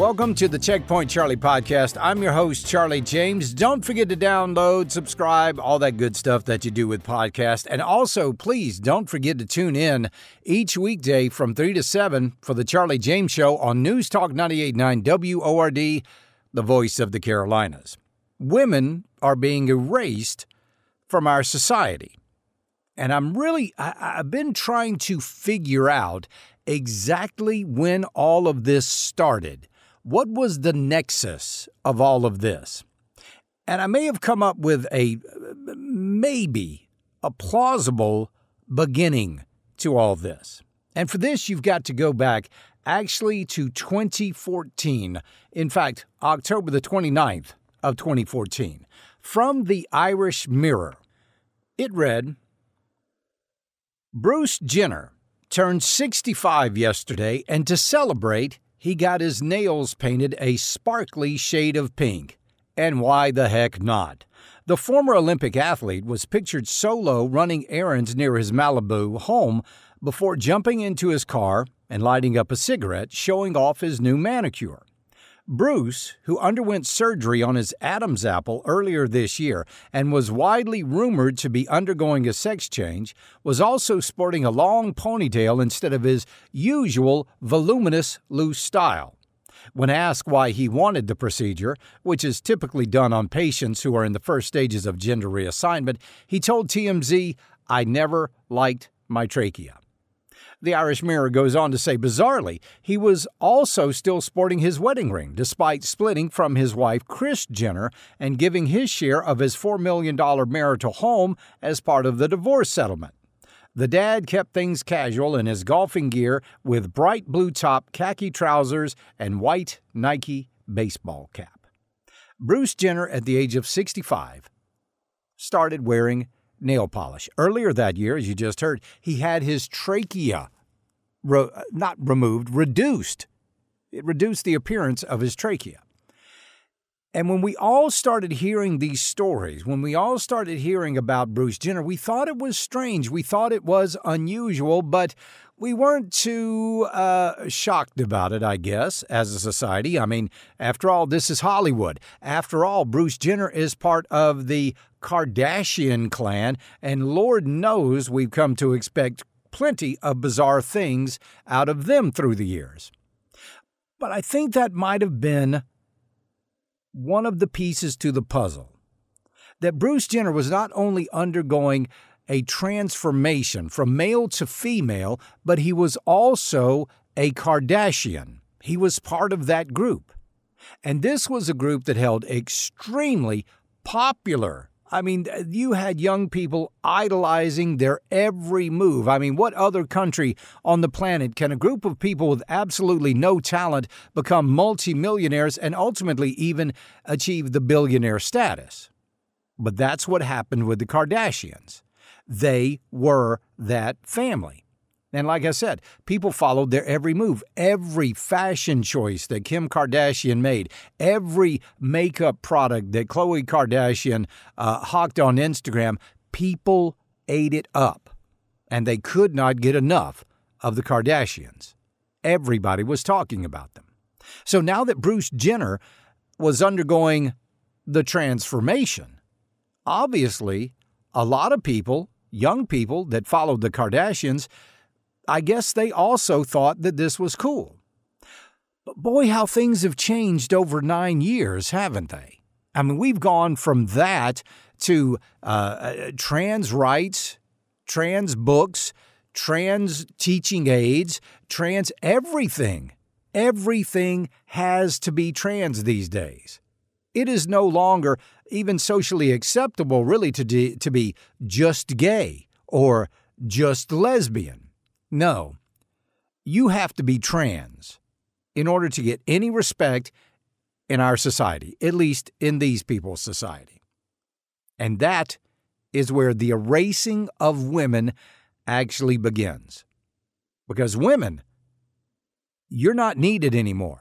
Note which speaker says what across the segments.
Speaker 1: Welcome to the Checkpoint Charlie podcast. I'm your host, Charlie James. Don't forget to download, subscribe, all that good stuff that you do with podcasts. And also, please don't forget to tune in each weekday from 3 to 7 for the Charlie James Show on News Talk 98.9 WORD, the voice of the Carolinas. Women are being erased from our society. And I'm really, I, I've been trying to figure out exactly when all of this started. What was the nexus of all of this? And I may have come up with a maybe a plausible beginning to all this. And for this, you've got to go back actually to 2014. In fact, October the 29th of 2014. From the Irish Mirror, it read Bruce Jenner turned 65 yesterday, and to celebrate, he got his nails painted a sparkly shade of pink. And why the heck not? The former Olympic athlete was pictured solo running errands near his Malibu home before jumping into his car and lighting up a cigarette, showing off his new manicure. Bruce, who underwent surgery on his Adam's apple earlier this year and was widely rumored to be undergoing a sex change, was also sporting a long ponytail instead of his usual voluminous loose style. When asked why he wanted the procedure, which is typically done on patients who are in the first stages of gender reassignment, he told TMZ, I never liked my trachea. The Irish Mirror goes on to say, bizarrely, he was also still sporting his wedding ring, despite splitting from his wife, Kris Jenner, and giving his share of his $4 million marital home as part of the divorce settlement. The dad kept things casual in his golfing gear with bright blue top khaki trousers and white Nike baseball cap. Bruce Jenner, at the age of 65, started wearing nail polish. Earlier that year, as you just heard, he had his trachea re- uh, not removed, reduced. It reduced the appearance of his trachea. And when we all started hearing these stories, when we all started hearing about Bruce Jenner, we thought it was strange. We thought it was unusual, but we weren't too uh, shocked about it, I guess, as a society. I mean, after all, this is Hollywood. After all, Bruce Jenner is part of the Kardashian clan, and Lord knows we've come to expect plenty of bizarre things out of them through the years. But I think that might have been one of the pieces to the puzzle. That Bruce Jenner was not only undergoing a transformation from male to female, but he was also a Kardashian. He was part of that group. And this was a group that held extremely popular I mean, you had young people idolizing their every move. I mean, what other country on the planet can a group of people with absolutely no talent become multimillionaires and ultimately even achieve the billionaire status? But that's what happened with the Kardashians. They were that family. And like I said, people followed their every move, every fashion choice that Kim Kardashian made, every makeup product that Khloe Kardashian uh, hawked on Instagram. People ate it up, and they could not get enough of the Kardashians. Everybody was talking about them. So now that Bruce Jenner was undergoing the transformation, obviously, a lot of people, young people that followed the Kardashians, I guess they also thought that this was cool. But boy, how things have changed over nine years, haven't they? I mean, we've gone from that to uh, uh, trans rights, trans books, trans teaching aids, trans everything. Everything has to be trans these days. It is no longer even socially acceptable, really, to, de- to be just gay or just lesbian. No, you have to be trans in order to get any respect in our society, at least in these people's society. And that is where the erasing of women actually begins. Because women, you're not needed anymore.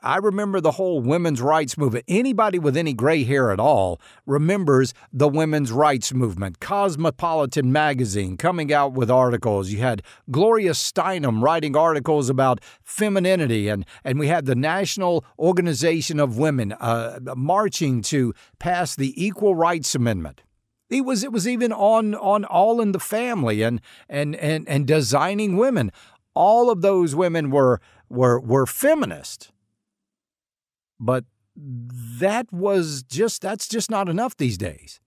Speaker 1: I remember the whole women's rights movement. Anybody with any gray hair at all remembers the women's rights movement. Cosmopolitan magazine coming out with articles. You had Gloria Steinem writing articles about femininity, and, and we had the National Organization of Women uh, marching to pass the Equal Rights Amendment. It was it was even on on All in the Family and and and and designing women. All of those women were were were feminist. But that was just, that's just not enough these days.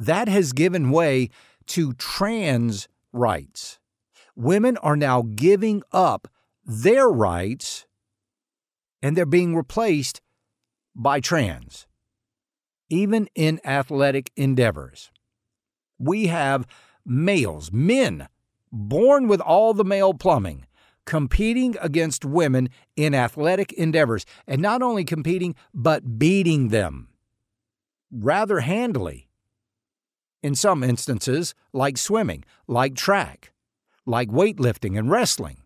Speaker 1: That has given way to trans rights. Women are now giving up their rights and they're being replaced by trans, even in athletic endeavors. We have males, men, born with all the male plumbing, competing against women in athletic endeavors, and not only competing, but beating them rather handily. In some instances, like swimming, like track, like weightlifting and wrestling.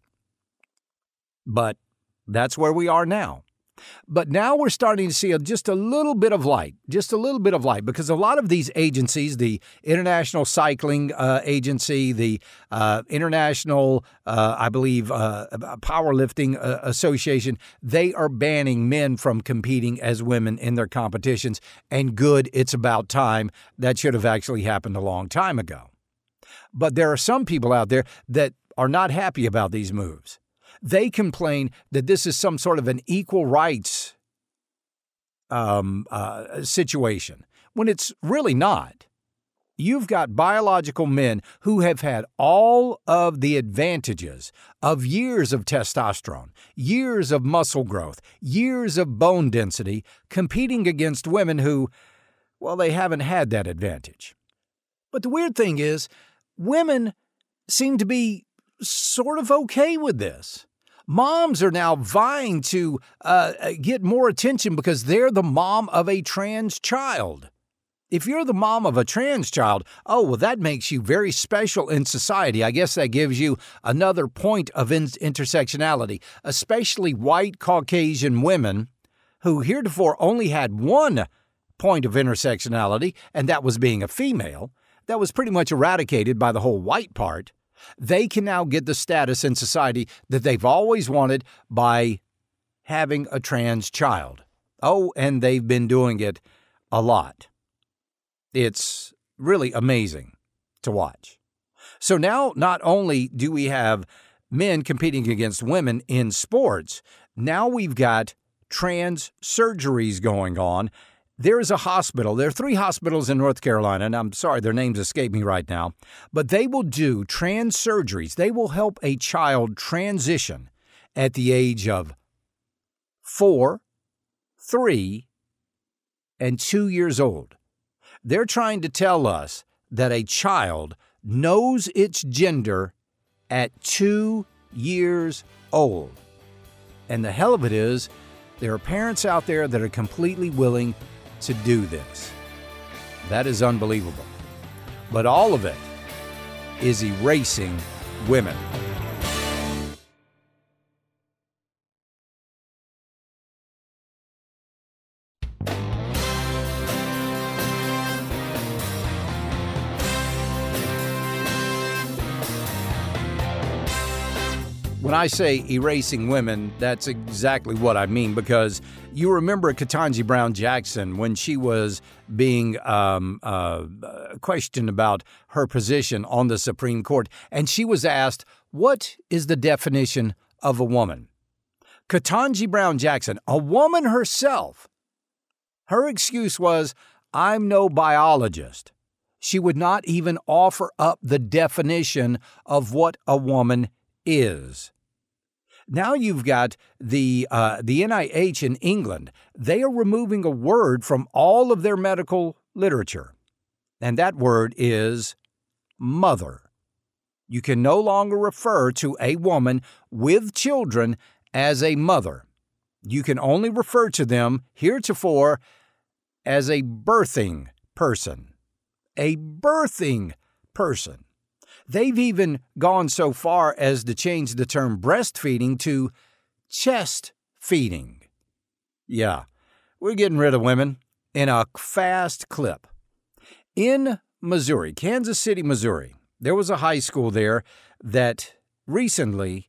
Speaker 1: But that's where we are now. But now we're starting to see a, just a little bit of light, just a little bit of light, because a lot of these agencies, the International Cycling uh, Agency, the uh, International, uh, I believe, uh, Powerlifting uh, Association, they are banning men from competing as women in their competitions. And good, it's about time. That should have actually happened a long time ago. But there are some people out there that are not happy about these moves. They complain that this is some sort of an equal rights um, uh, situation when it's really not. You've got biological men who have had all of the advantages of years of testosterone, years of muscle growth, years of bone density, competing against women who, well, they haven't had that advantage. But the weird thing is, women seem to be sort of okay with this moms are now vying to uh, uh, get more attention because they're the mom of a trans child. If you're the mom of a trans child, oh, well, that makes you very special in society. I guess that gives you another point of in- intersectionality, especially white Caucasian women who heretofore only had one point of intersectionality, and that was being a female. That was pretty much eradicated by the whole white part. They can now get the status in society that they've always wanted by having a trans child. Oh, and they've been doing it a lot. It's really amazing to watch. So now, not only do we have men competing against women in sports, now we've got trans surgeries going on there is a hospital. There are three hospitals in North Carolina, and I'm sorry, their names escape me right now, but they will do trans surgeries. They will help a child transition at the age of four, three, and two years old. They're trying to tell us that a child knows its gender at two years old. And the hell of it is, there are parents out there that are completely willing to do this. That is unbelievable. But all of it is erasing women. When I say erasing women, that's exactly what I mean because you remember Ketanji Brown Jackson when she was being um, uh, questioned about her position on the Supreme Court, and she was asked, What is the definition of a woman? Ketanji Brown Jackson, a woman herself, her excuse was, I'm no biologist. She would not even offer up the definition of what a woman is. Now you've got the uh, the NIH in England. They are removing a word from all of their medical literature, and that word is mother. You can no longer refer to a woman with children as a mother. You can only refer to them heretofore as a birthing person. A birthing person. They've even gone so far as to change the term breastfeeding to chest feeding. Yeah, we're getting rid of women in a fast clip. In Missouri, Kansas City, Missouri, there was a high school there that recently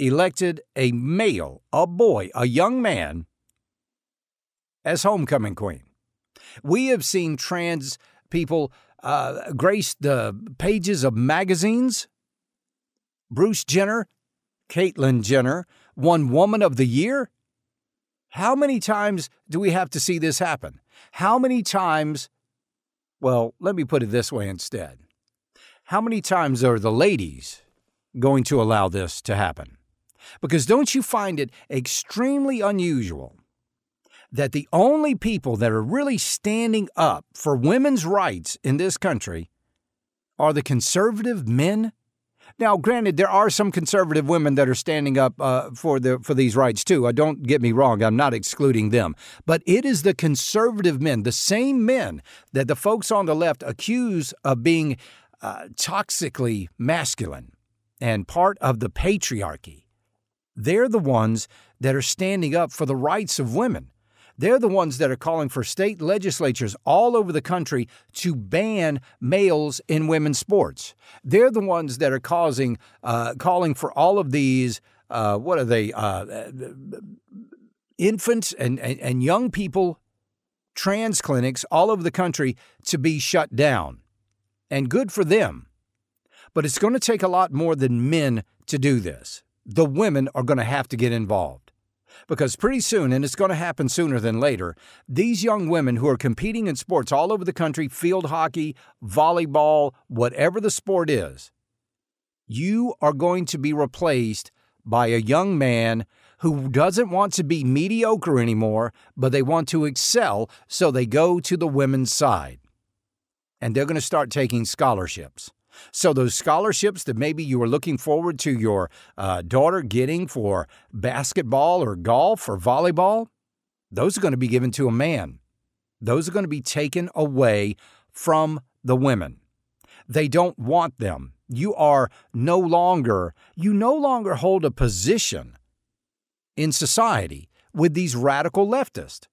Speaker 1: elected a male, a boy, a young man, as homecoming queen. We have seen trans people uh, grace the pages of magazines. Bruce Jenner, Caitlyn Jenner, won Woman of the Year. How many times do we have to see this happen? How many times? Well, let me put it this way instead. How many times are the ladies going to allow this to happen? Because don't you find it extremely unusual that the only people that are really standing up for women's rights in this country are the conservative men? Now, granted, there are some conservative women that are standing up uh, for the for these rights too. Uh, don't get me wrong; I'm not excluding them, but it is the conservative men, the same men that the folks on the left accuse of being uh, toxically masculine and part of the patriarchy. They're the ones that are standing up for the rights of women. They're the ones that are calling for state legislatures all over the country to ban males in women's sports. They're the ones that are causing, uh, calling for all of these. Uh, what are they? Uh, infants and, and, and young people, trans clinics all over the country to be shut down. And good for them. But it's going to take a lot more than men to do this the women are going to have to get involved. Because pretty soon, and it's going to happen sooner than later, these young women who are competing in sports all over the country field hockey, volleyball, whatever the sport is you are going to be replaced by a young man who doesn't want to be mediocre anymore, but they want to excel, so they go to the women's side. And they're going to start taking scholarships. So, those scholarships that maybe you were looking forward to your uh, daughter getting for basketball or golf or volleyball, those are going to be given to a man. Those are going to be taken away from the women. They don't want them. You are no longer, you no longer hold a position in society with these radical leftists.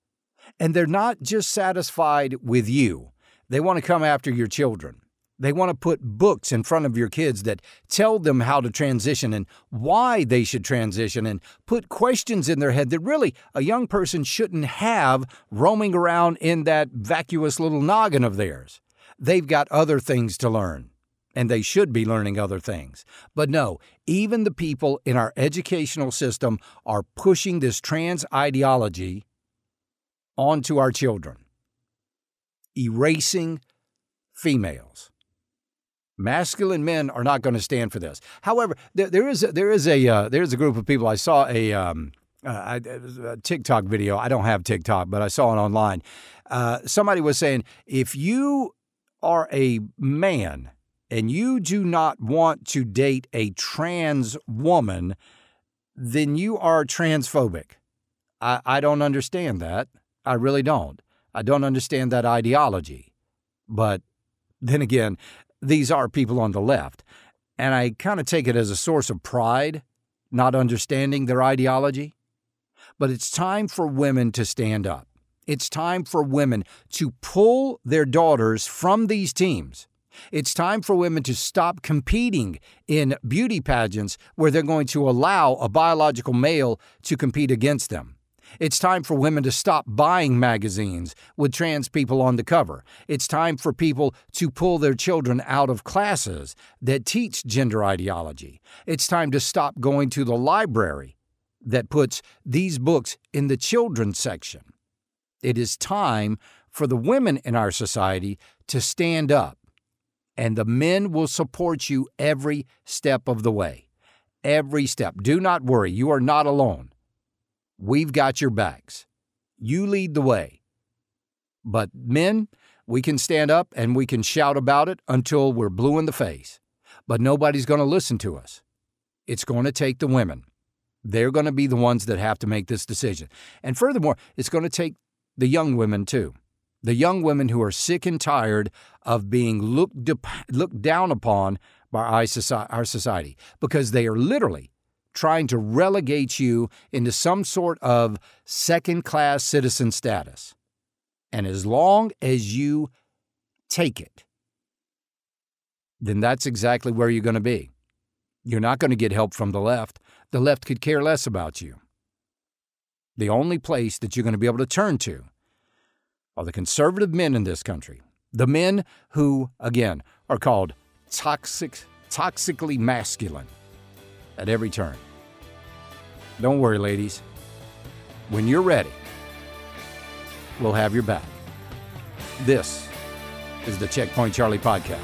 Speaker 1: And they're not just satisfied with you, they want to come after your children. They want to put books in front of your kids that tell them how to transition and why they should transition and put questions in their head that really a young person shouldn't have roaming around in that vacuous little noggin of theirs. They've got other things to learn, and they should be learning other things. But no, even the people in our educational system are pushing this trans ideology onto our children, erasing females. Masculine men are not going to stand for this. However, there, there is a, there is a uh, there is a group of people. I saw a, um, uh, a TikTok video. I don't have TikTok, but I saw it online. Uh, somebody was saying if you are a man and you do not want to date a trans woman, then you are transphobic. I, I don't understand that. I really don't. I don't understand that ideology. But then again, these are people on the left. And I kind of take it as a source of pride, not understanding their ideology. But it's time for women to stand up. It's time for women to pull their daughters from these teams. It's time for women to stop competing in beauty pageants where they're going to allow a biological male to compete against them. It's time for women to stop buying magazines with trans people on the cover. It's time for people to pull their children out of classes that teach gender ideology. It's time to stop going to the library that puts these books in the children's section. It is time for the women in our society to stand up, and the men will support you every step of the way. Every step. Do not worry, you are not alone. We've got your backs. You lead the way. But men, we can stand up and we can shout about it until we're blue in the face. But nobody's going to listen to us. It's going to take the women. They're going to be the ones that have to make this decision. And furthermore, it's going to take the young women too. The young women who are sick and tired of being looked, looked down upon by our society because they are literally trying to relegate you into some sort of second class citizen status. And as long as you take it, then that's exactly where you're going to be. You're not going to get help from the left. The left could care less about you. The only place that you're going to be able to turn to are the conservative men in this country. The men who, again, are called toxic, toxically masculine at every turn. Don't worry, ladies. When you're ready, we'll have your back. This is the Checkpoint Charlie podcast.